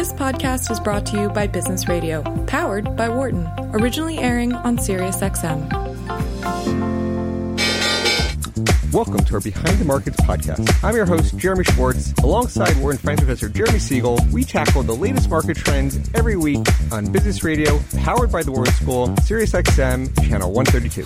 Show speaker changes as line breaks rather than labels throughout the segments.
This podcast is brought to you by Business Radio, powered by Wharton, originally airing on SiriusXM.
Welcome to our Behind the Markets podcast. I'm your host, Jeremy Schwartz. Alongside Wharton Finance Professor Jeremy Siegel, we tackle the latest market trends every week on Business Radio, powered by the Wharton School, SiriusXM, channel 132.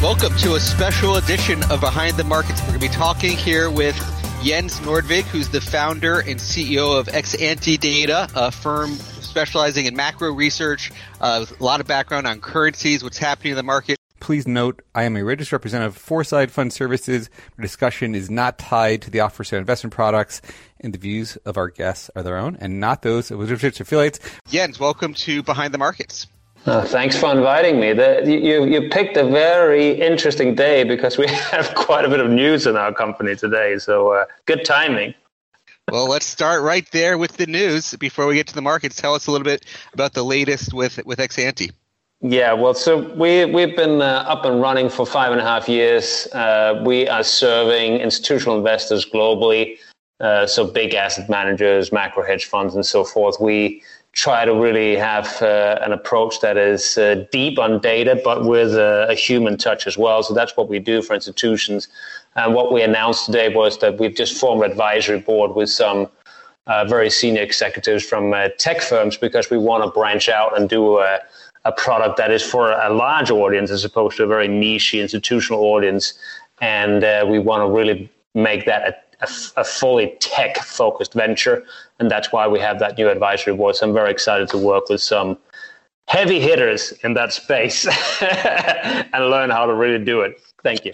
Welcome to a special edition of Behind the Markets. We're going to be talking here with Jens Nordvig, who's the founder and CEO of Exante Data, a firm specializing in macro research, uh, with a lot of background on currencies, what's happening in the market.
Please note, I am a registered representative of Foreside Fund Services. Our discussion is not tied to the offer of investment products, and the views of our guests are their own and not those of Wizards affiliates.
Jens, welcome to Behind the Markets.
Uh, thanks for inviting me. The, you, you picked a very interesting day because we have quite a bit of news in our company today. So uh, good timing.
Well, let's start right there with the news before we get to the markets. Tell us a little bit about the latest with with Exante.
Yeah, well, so we we've been uh, up and running for five and a half years. Uh, we are serving institutional investors globally, uh, so big asset managers, macro hedge funds, and so forth. We try to really have uh, an approach that is uh, deep on data, but with a, a, human touch as well. So that's what we do for institutions. And what we announced today was that we've just formed an advisory board with some uh, very senior executives from uh, tech firms because we want to branch out and do a, a product that is for a large audience as opposed to a very niche institutional audience. And uh, we want to really make that a a, a fully tech focused venture. And that's why we have that new advisory board. So I'm very excited to work with some heavy hitters in that space and learn how to really do it. Thank you.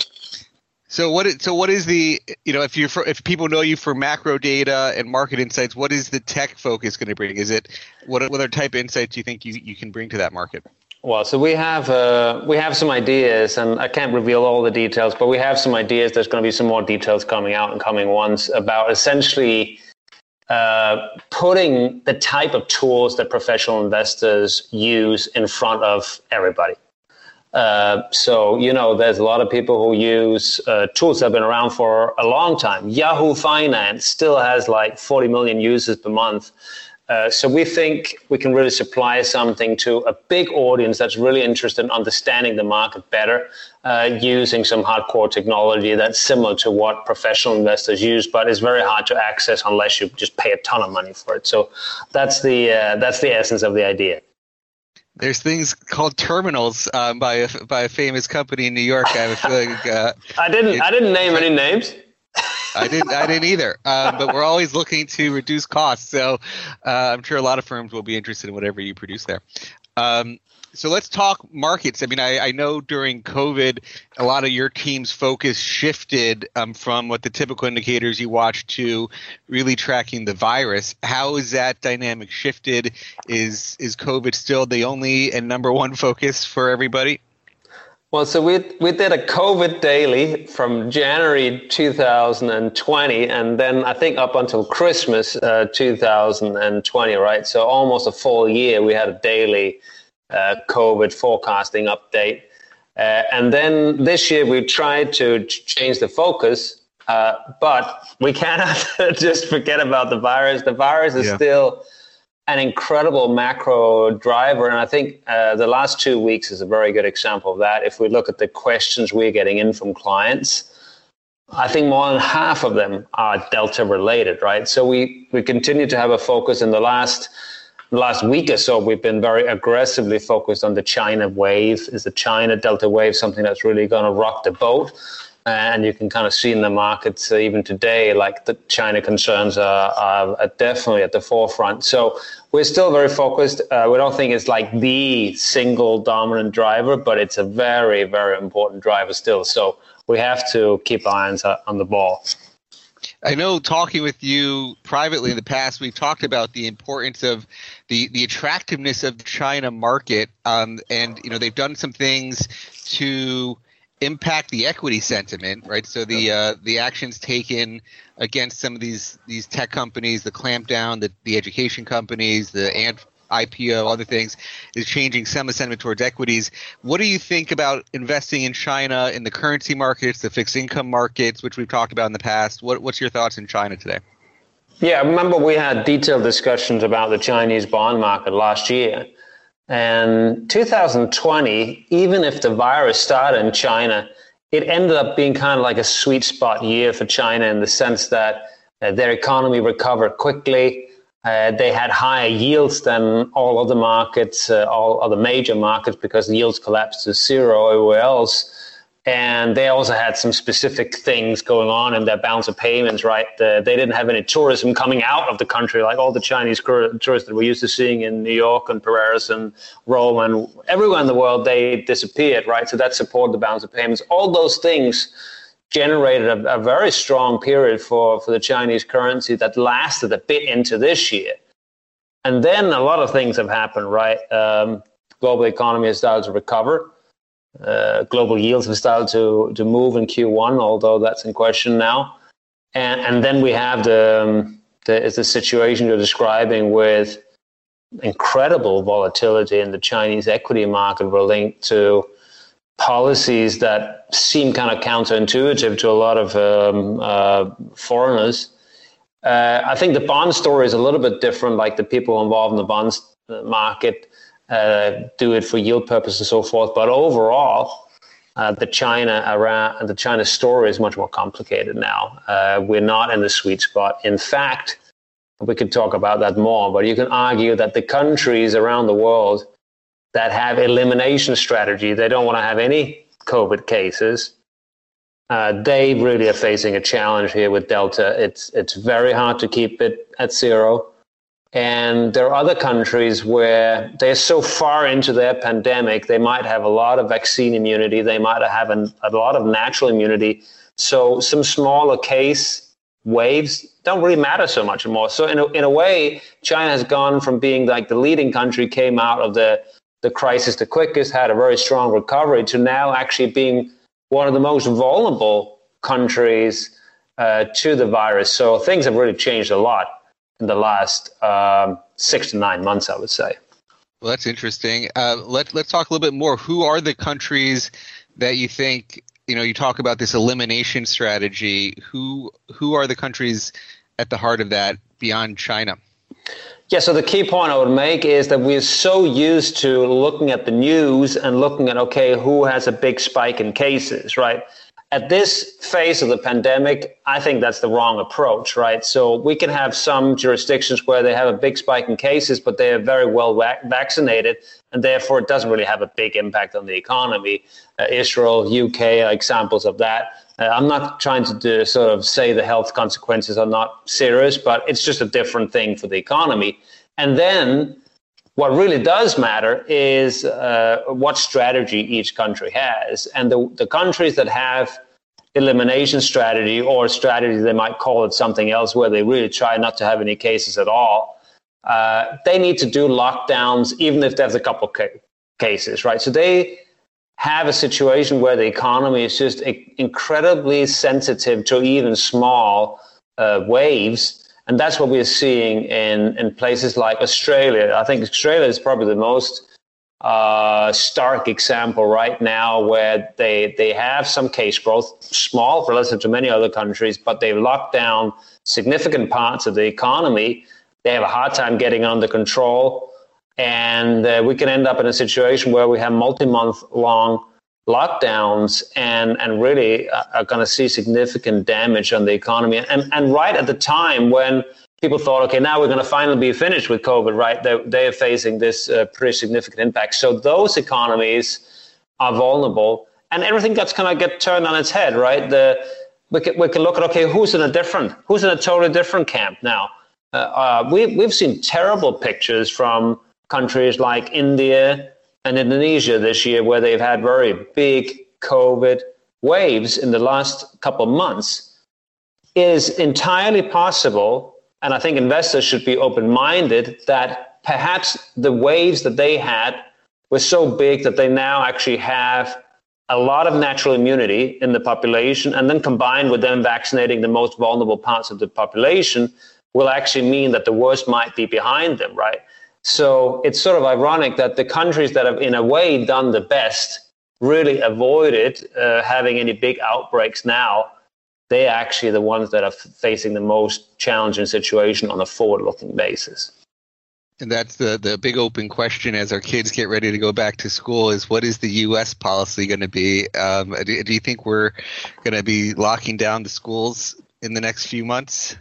So what? Is, so what is the you know if you if people know you for macro data and market insights, what is the tech focus going to bring? Is it what what other type of insights do you think you, you can bring to that market?
Well, so we have uh, we have some ideas, and I can't reveal all the details, but we have some ideas. There's going to be some more details coming out in coming ones about essentially uh, putting the type of tools that professional investors use in front of everybody. Uh, so you know, there's a lot of people who use uh, tools that have been around for a long time. Yahoo Finance still has like 40 million users per month. Uh, so we think we can really supply something to a big audience that's really interested in understanding the market better, uh, using some hardcore technology that's similar to what professional investors use, but is very hard to access unless you just pay a ton of money for it. So that's the uh, that's the essence of the idea.
There's things called terminals um, by a by a famous company in New York. I have a feeling. Uh,
I didn't. I didn't name any names.
I didn't. I didn't either. Um, but we're always looking to reduce costs, so uh, I'm sure a lot of firms will be interested in whatever you produce there. Um, so let's talk markets. I mean, I, I, know during COVID, a lot of your team's focus shifted um, from what the typical indicators you watch to really tracking the virus. How is that dynamic shifted? Is is COVID still the only and number one focus for everybody?
Well, so we we did a COVID daily from January 2020, and then I think up until Christmas uh, 2020, right? So almost a full year, we had a daily uh, COVID forecasting update, uh, and then this year we tried to change the focus, uh, but we cannot just forget about the virus. The virus is yeah. still an incredible macro driver. And I think uh, the last two weeks is a very good example of that. If we look at the questions we're getting in from clients, I think more than half of them are Delta related, right? So we, we continue to have a focus in the last last week or so. We've been very aggressively focused on the China wave. Is the China Delta wave something that's really going to rock the boat? And you can kind of see in the markets uh, even today, like the China concerns are, are, definitely at the forefront. So we're still very focused. Uh, we don't think it's like the single dominant driver, but it's a very, very important driver still. So we have to keep our eyes on the ball.
I know talking with you privately in the past, we've talked about the importance of the, the attractiveness of China market. Um, and, you know, they've done some things to – impact the equity sentiment, right? So the uh, the actions taken against some of these these tech companies, the clampdown, the the education companies, the Ant IPO, other things, is changing some of the sentiment towards equities. What do you think about investing in China in the currency markets, the fixed income markets, which we've talked about in the past? What, what's your thoughts in China today?
Yeah, I remember we had detailed discussions about the Chinese bond market last year. And 2020, even if the virus started in China, it ended up being kind of like a sweet spot year for China in the sense that uh, their economy recovered quickly. Uh, they had higher yields than all other markets, uh, all other major markets, because the yields collapsed to zero everywhere else. And they also had some specific things going on in their balance of payments, right? they didn't have any tourism coming out of the country, like all the Chinese tourists that we're used to seeing in New York and Paris and Rome and everywhere in the world, they disappeared, right? So that supported the balance of payments. All those things generated a, a very strong period for, for the Chinese currency that lasted a bit into this year. And then a lot of things have happened, right? Um, global economy has started to recover uh, global yields have started to, to move in Q1, although that's in question now. And, and then we have the, um, the, the situation you're describing with incredible volatility in the Chinese equity market were linked to policies that seem kind of counterintuitive to a lot of um, uh, foreigners. Uh, I think the bond story is a little bit different, like the people involved in the bonds market uh, do it for yield purposes and so forth. But overall, uh, the China around the China story is much more complicated now. Uh, we're not in the sweet spot. In fact, we could talk about that more. But you can argue that the countries around the world that have elimination strategy, they don't want to have any COVID cases. Uh, they really are facing a challenge here with Delta. It's it's very hard to keep it at zero. And there are other countries where they're so far into their pandemic, they might have a lot of vaccine immunity, they might have an, a lot of natural immunity. So some smaller case waves don't really matter so much anymore. So in a, in a way, China has gone from being like the leading country, came out of the, the crisis the quickest, had a very strong recovery, to now actually being one of the most vulnerable countries uh, to the virus. So things have really changed a lot in the last um, six to nine months, I would say.
Well, that's interesting. Uh, let, let's talk a little bit more. Who are the countries that you think, you know, you talk about this elimination strategy. Who, who are the countries at the heart of that beyond China?
Yeah, so the key point I would make is that we're so used to looking at the news and looking at, okay, who has a big spike in cases, right? At this phase of the pandemic, I think that's the wrong approach, right? So we can have some jurisdictions where they have a big spike in cases, but they are very well vac- vaccinated, and therefore it doesn't really have a big impact on the economy. Uh, Israel, UK are examples of that. Uh, I'm not trying to do, sort of say the health consequences are not serious, but it's just a different thing for the economy. And then what really does matter is uh, what strategy each country has. And the, the countries that have elimination strategy or strategy, they might call it something else, where they really try not to have any cases at all, uh, they need to do lockdowns, even if there's a couple ca- cases, right? So they have a situation where the economy is just incredibly sensitive to even small uh, waves and that's what we're seeing in, in places like Australia. I think Australia is probably the most uh, stark example right now where they, they have some case growth, small relative to many other countries, but they've locked down significant parts of the economy. They have a hard time getting under control. And uh, we can end up in a situation where we have multi month long lockdowns and, and really are going to see significant damage on the economy. And, and right at the time when people thought, okay, now we're going to finally be finished with COVID, right? They, they are facing this uh, pretty significant impact. So those economies are vulnerable and everything gets kind of get turned on its head, right? The, we, can, we can look at, okay, who's in a different, who's in a totally different camp now? Uh, uh, we, we've seen terrible pictures from countries like India, and Indonesia this year, where they've had very big COVID waves in the last couple of months, is entirely possible, and I think investors should be open minded, that perhaps the waves that they had were so big that they now actually have a lot of natural immunity in the population, and then combined with them vaccinating the most vulnerable parts of the population, will actually mean that the worst might be behind them, right? So it's sort of ironic that the countries that have, in a way, done the best really avoided uh, having any big outbreaks now. they're actually the ones that are facing the most challenging situation on a forward-looking basis.
And that's the the big open question as our kids get ready to go back to school is what is the U.S. policy going to be? Um, do, do, you think we're going to be locking down the schools in the next few months?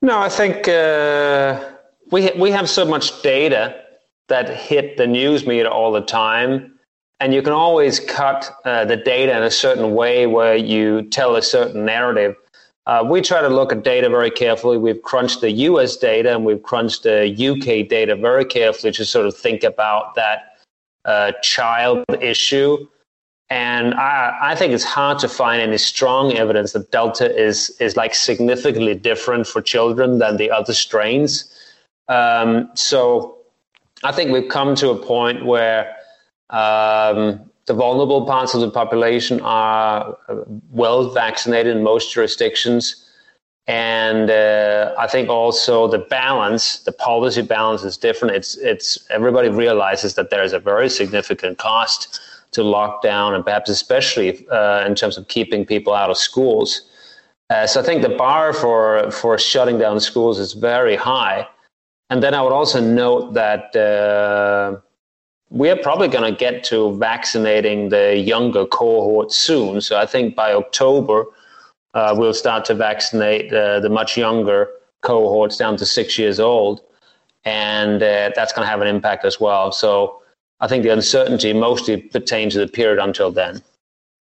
No, I think uh, we we have so much data that hit the news media all the time, and you can always cut uh, the data in a certain way where you tell a certain narrative. Uh, we try to look at data very carefully. We've crunched the US data and we've crunched the UK data very carefully to sort of think about that uh, child issue. And I, I, think it's hard to find any strong evidence that Delta is, is like significantly different for children than the other strains. Um, so I think we've come to a point where um, the vulnerable parts of the population are uh, well vaccinated in most jurisdictions. And uh, I think also the balance, the policy balance is different. It's, it's everybody realizes that there is a very significant cost to lockdown, and perhaps especially uh, in terms of keeping people out of schools. Uh, so I think the bar for for shutting down schools is very high. And then I would also note that uh, we are probably going to get to vaccinating the younger cohort soon. So I think by October, uh, we'll start to vaccinate uh, the much younger cohorts down to six years old. And uh, that's going to have an impact as well. So I think the uncertainty mostly pertains to the period until then.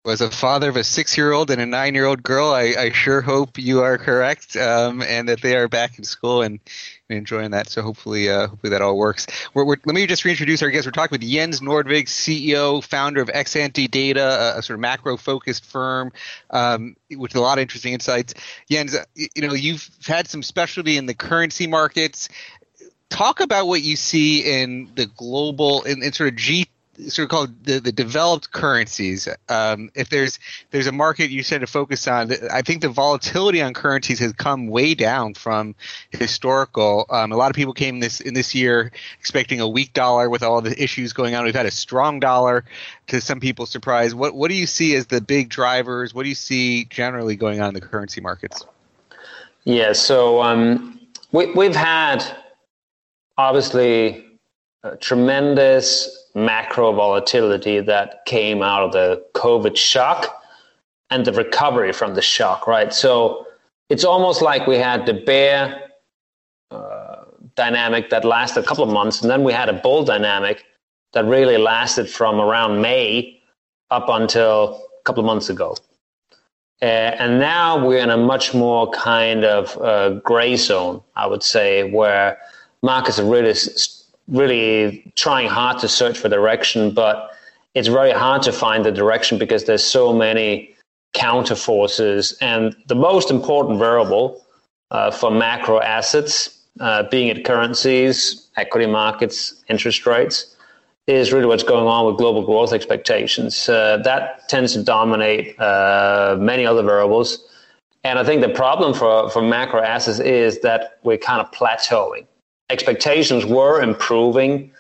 As a father of a six-year-old and a nine-year-old girl, I, I sure hope you are correct, um, and that they are back in school and enjoying that. So hopefully, uh, hopefully that all works. We're, we're, let me just reintroduce our guest. We're talking with Jens Nordvig, CEO, founder of Exante Data, a, a sort of macro-focused firm um, with a lot of interesting insights. Jens, you know you've had some specialty in the currency markets. Talk about what you see in the global in, in sort of G sort of called the, the developed currencies. Um, if there's there's a market you said to focus on, I think the volatility on currencies has come way down from historical. Um, a lot of people came this in this year expecting a weak dollar with all the issues going on. We've had a strong dollar to some people's surprise. What what do you see as the big drivers? What do you see generally going on in the currency markets?
Yeah, so um, we, we've had obviously tremendous macro volatility that came out of the COVID shock and the recovery from the shock, right? So it's almost like we had the bear uh, dynamic that lasted a couple of months, and then we had a bull dynamic that really lasted from around May up until a couple of months ago. Uh, and now we're in a much more kind of uh, gray zone, I would say, where markets are really really trying hard to search for direction, but it's very hard to find the direction because there's so many counter forces. And the most important variable uh, for macro assets, uh, being it currencies, equity markets, interest rates, is really what's going on with global growth expectations. Uh, that tends to dominate uh, many other variables. And I think the problem for, for macro assets is that we're kind of plateauing expectations were improving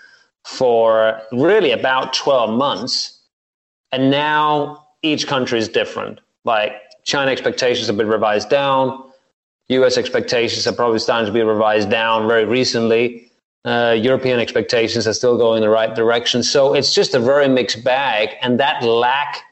for really about 12 months. And now each country is different. Like China expectations have been revised down. US expectations are probably starting to be revised down very recently. Uh, European expectations are still going in the right direction. So it's just a very mixed bag. And that lack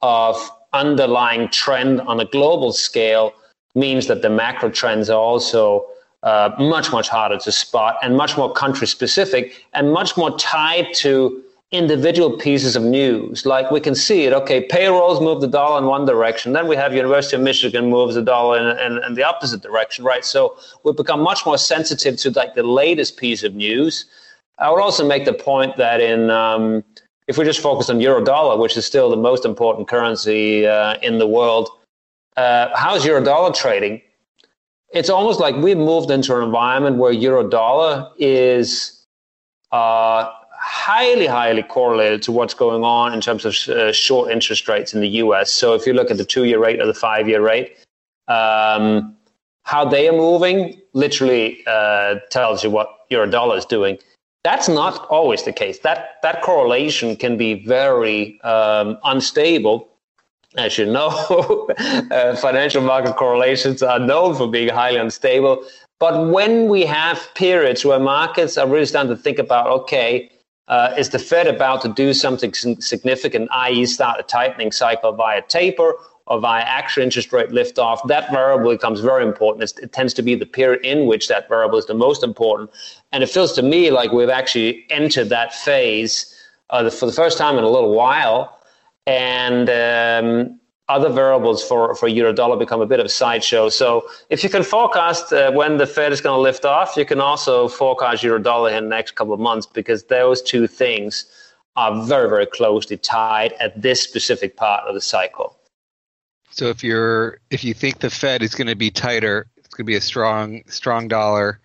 of underlying trend on a global scale means that the macro trends are also uh, much, much harder to spot and much more country specific and much more tied to individual pieces of news. Like we can see it, okay, payrolls move the dollar in one direction. Then we have University of Michigan moves the dollar in, in, in the opposite direction, right? So we've become much more sensitive to like the latest piece of news. I would also make the point that in um, if we just focus on euro dollar, which is still the most important currency uh, in the world, uh, how's euro dollar trading? It's almost like we've moved into an environment where euro dollar is uh, highly, highly correlated to what's going on in terms of uh, short interest rates in the US. So if you look at the two year rate or the five year rate, um, how they are moving literally uh, tells you what euro dollar is doing. That's not always the case. That, that correlation can be very um, unstable as you know, uh, financial market correlations are known for being highly unstable. But when we have periods where markets are really starting to think about, okay, uh, is the Fed about to do something significant, i.e., start a tightening cycle via taper or via actual interest rate liftoff? That variable becomes very important. It's, it tends to be the period in which that variable is the most important. And it feels to me like we've actually entered that phase uh, for the first time in a little while. And um, other variables for, for euro dollar become a bit of a sideshow. So if you can forecast uh, when the Fed is going to lift off, you can also forecast euro dollar in the next couple of months because those two things are very, very closely tied at this specific part of the cycle.
So if you're if you think the Fed is going to be tighter, it's going to be a strong strong dollar.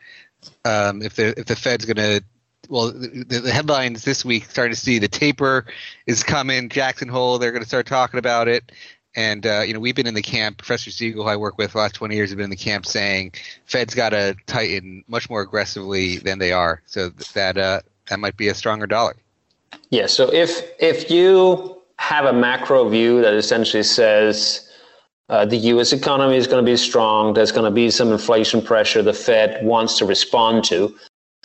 Um, if the if the Fed's going to well, the, the, headlines this week starting to see the taper is coming. Jackson Hole, they're going to start talking about it. And uh, you know, we've been in the camp. Professor Siegel, who I work with the last twenty years, have been in the camp saying Fed's got to tighten much more aggressively than they are. So that uh, that might be a stronger dollar.
Yeah. So if if you have a macro view that essentially says uh, the U.S. economy is going to be strong, there's going to be some inflation pressure the Fed wants to respond to,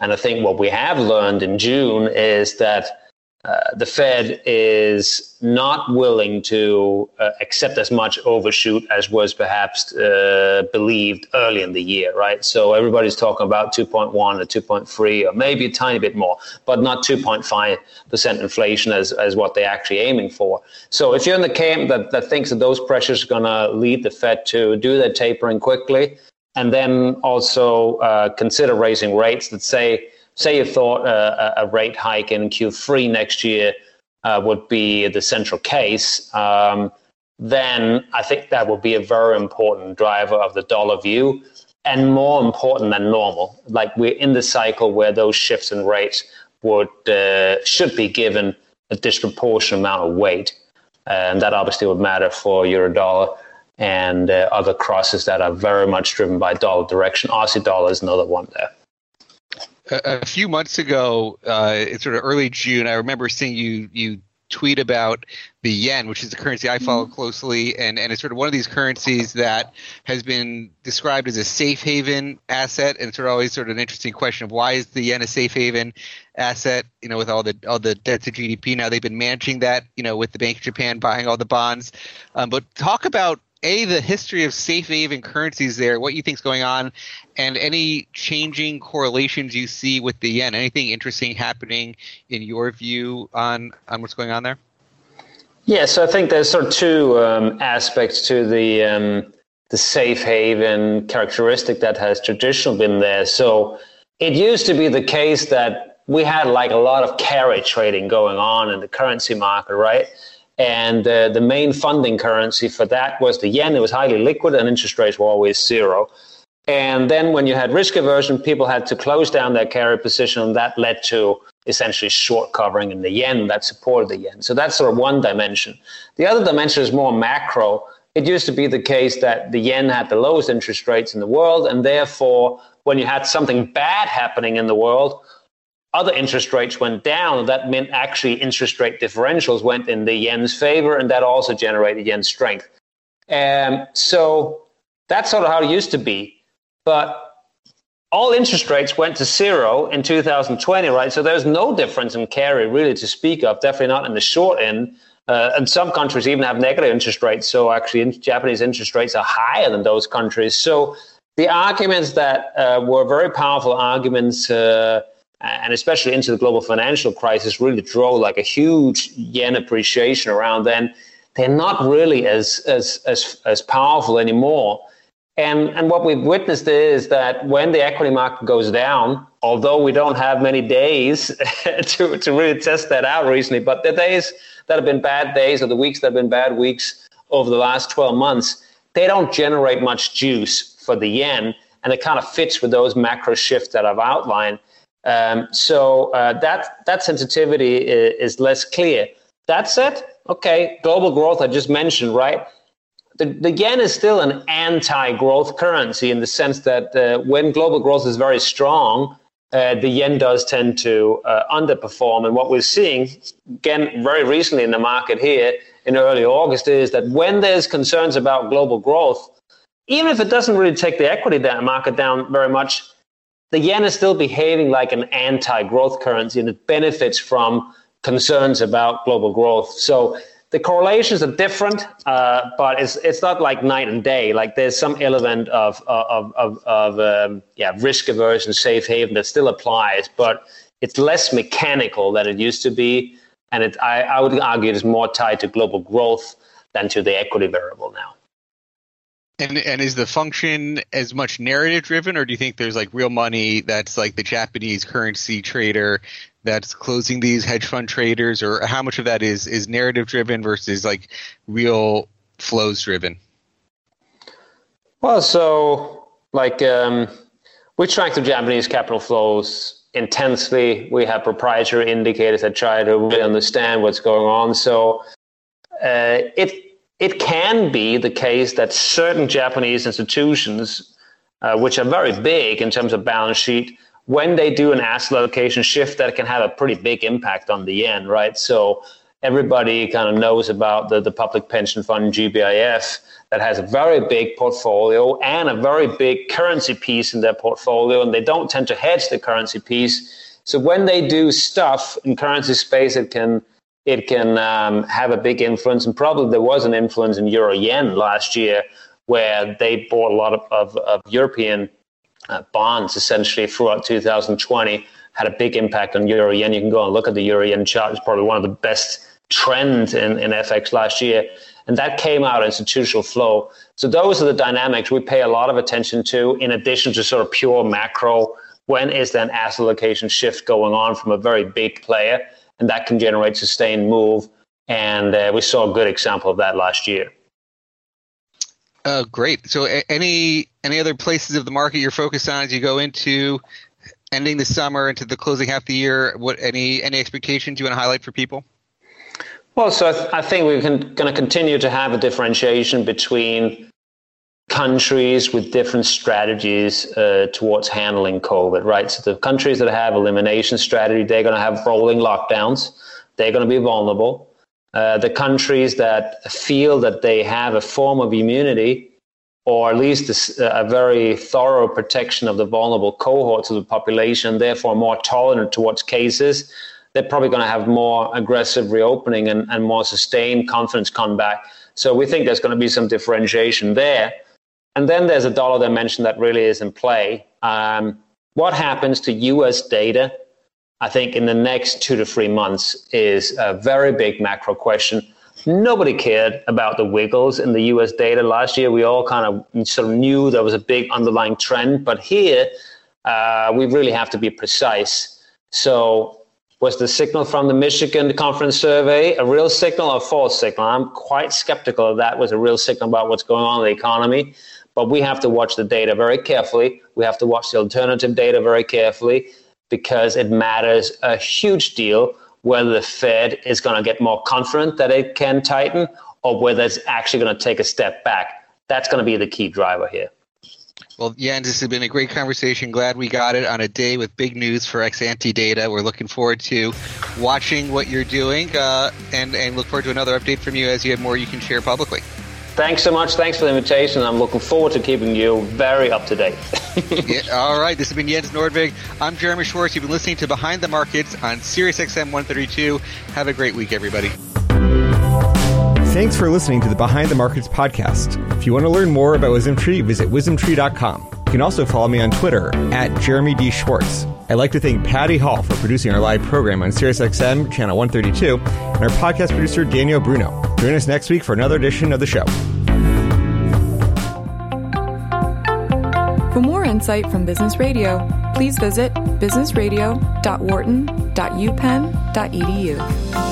and I think what we have learned in June is that uh, the Fed is not willing to uh, accept as much overshoot as was perhaps uh, believed early in the year, right? So everybody's talking about 2.1 or 2.3 or maybe a tiny bit more, but not 2.5% inflation as, as what they're actually aiming for. So if you're in the camp that, that thinks that those pressures are going to lead the Fed to do their tapering quickly, and then also uh, consider raising rates that say, say you thought uh, a, rate hike in Q3 next year uh, would be the central case, um, then I think that would be a very important driver of the dollar view and more important than normal. Like we're in the cycle where those shifts in rates would uh, should be given a disproportionate amount of weight, and that obviously would matter for euro dollar and uh, other crosses that are very much driven by dollar direction. Aussie dollar is another one there
a, few months ago, uh, it's sort of early June, I remember seeing you you tweet about the yen, which is a currency I follow mm-hmm. closely, and, and it's sort of one of these currencies that has been described as a safe haven asset, and it's sort of always sort of an interesting question of why is the yen a safe haven asset? You know, with all the all the debt to GDP now, they've been managing that. You know, with the Bank of Japan buying all the bonds, um, but talk about a the history of safe haven currencies there, what you think is going on, and any changing correlations you see with the yen. Anything interesting happening in your view on on what's going on there?
Yeah, so I think there's sort of two um, aspects to the um, the safe haven characteristic that has traditionally been there. So it used to be the case that we had like a lot of carry trading going on in the currency market, right? And uh, the main funding currency for that was the yen. It was highly liquid and interest rates were always zero. And then when you had risk aversion, people had to close down their carry position, and that led to essentially short covering in the yen that supported the yen. So that's sort of one dimension. The other dimension is more macro. It used to be the case that the yen had the lowest interest rates in the world, and therefore, when you had something bad happening in the world, other interest rates went down, that meant actually interest rate differentials went in the yen's favor, and that also generated yen strength. Um, so that's sort of how it used to be. But all interest rates went to zero in 2020, right? So there's no difference in carry really to speak of, definitely not in the short end. Uh, and some countries even have negative interest rates. So actually, in, Japanese interest rates are higher than those countries. So the arguments that uh, were very powerful arguments uh, and especially into the global financial crisis, really drove like a huge yen appreciation around then. They're not really as as as as powerful anymore. And and what we've witnessed is that when the equity market goes down, although we don't have many days to to really test that out recently, but the days that have been bad days or the weeks that have been bad weeks over the last 12 months, they don't generate much juice for the yen, and it kind of fits with those macro shifts that I've outlined. Um, so uh, that that sensitivity is, is, less clear. That said, okay, global growth I just mentioned, right? The, the yen is still an anti-growth currency in the sense that uh, when global growth is very strong, uh, the yen does tend to uh, underperform. And what we're seeing, again, very recently in the market here, in early August is that when there's concerns about global growth, even if it doesn't really take the equity market down very much, the yen is still behaving like an anti-growth currency and it benefits from concerns about global growth. So the correlations are different, uh, but it's it's not like night and day. Like there's some element of of of, of um, yeah risk aversion, safe haven that still applies, but it's less mechanical than it used to be, and it I, I would argue it's more tied to global growth than to the equity variable now.
And and is the function as much narrative driven, or do you think there's like real money that's like the Japanese currency trader that's closing these hedge fund traders, or how much of that is is narrative driven versus like real flows driven?
Well, so like um, we track the Japanese capital flows intensely. We have proprietary indicators that try to really understand what's going on. So uh, it it can be the case that certain Japanese institutions, uh, which are very big in terms of balance sheet, when they do an asset allocation shift, that can have a pretty big impact on the yen, right? So everybody kind of knows about the, the public pension fund GPIF that has a very big portfolio and a very big currency piece in their portfolio, and they don't tend to hedge the currency piece. So when they do stuff in currency space, it can it can um, have a big influence. And probably there was an influence in euro yen last year where they bought a lot of, of, of European uh, bonds essentially throughout 2020, had a big impact on euro yen. You can go and look at the euro yen chart. It's probably one of the best trends in, in FX last year. And that came out institutional flow. So those are the dynamics we pay a lot of attention to, in addition to sort of pure macro. When is an asset allocation shift going on from a very big player? And that can generate sustained move. And uh, we saw a good example of that last year.
Uh, great. So, any any other places of the market you're focused on as you go into ending the summer into the closing half of the year? What any any expectations you want to highlight for people?
Well, so I, th- I think we're con- going to continue to have a differentiation between countries with different strategies uh, towards handling COVID, right? So the countries that have elimination strategy, they're going to have rolling lockdowns. They're going to be vulnerable. Uh, the countries that feel that they have a form of immunity, or at least a, a, very thorough protection of the vulnerable cohorts of the population, therefore more tolerant towards cases, they're probably going to have more aggressive reopening and, and more sustained confidence comeback. So we think there's going to be some differentiation there. And then there's a dollar dimension that really is in play. Um, what happens to US data, I think, in the next two to three months is a very big macro question. Nobody cared about the wiggles in the US data last year. We all kind of sort of knew there was a big underlying trend, but here uh, we really have to be precise. So, was the signal from the Michigan conference survey a real signal or a false signal? I'm quite skeptical that was a real signal about what's going on in the economy. But we have to watch the data very carefully. We have to watch the alternative data very carefully because it matters a huge deal whether the Fed is going to get more confident that it can tighten or whether it's actually going to take a step back. That's going to be the key driver here.
Well, Jens, this has been a great conversation. Glad we got it on a day with big news for Exante Data. We're looking forward to watching what you're doing uh, and, and look forward to another update from you as you have more you can share publicly.
Thanks so much. Thanks for the invitation. I'm looking forward to keeping you very up to date.
yeah, all right. This has been Jens Nordvig. I'm Jeremy Schwartz. You've been listening to Behind the Markets on SiriusXM 132. Have a great week, everybody.
Thanks for listening to the Behind the Markets podcast. If you want to learn more about WisdomTree, visit wisdomtree.com. You can also follow me on Twitter at Jeremy D. Schwartz. I'd like to thank Patty Hall for producing our live program on SiriusXM channel 132 and our podcast producer Daniel Bruno. Join us next week for another edition of the show.
For more insight from Business Radio, please visit businessradio.wharton.upenn.edu.